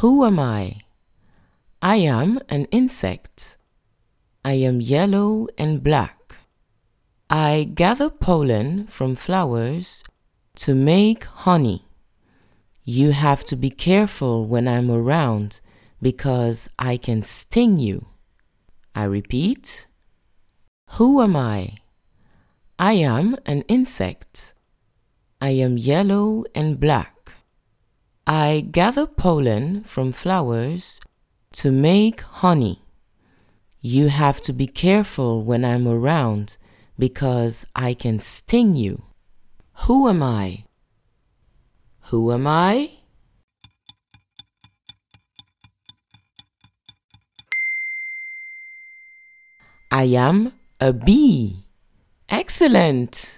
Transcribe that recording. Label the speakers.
Speaker 1: Who am I? I am an insect. I am yellow and black. I gather pollen from flowers to make honey. You have to be careful when I'm around because I can sting you. I repeat. Who am I? I am an insect. I am yellow and black. I gather pollen from flowers to make honey. You have to be careful when I'm around because I can sting you. Who am I? Who am I? I am a bee. Excellent!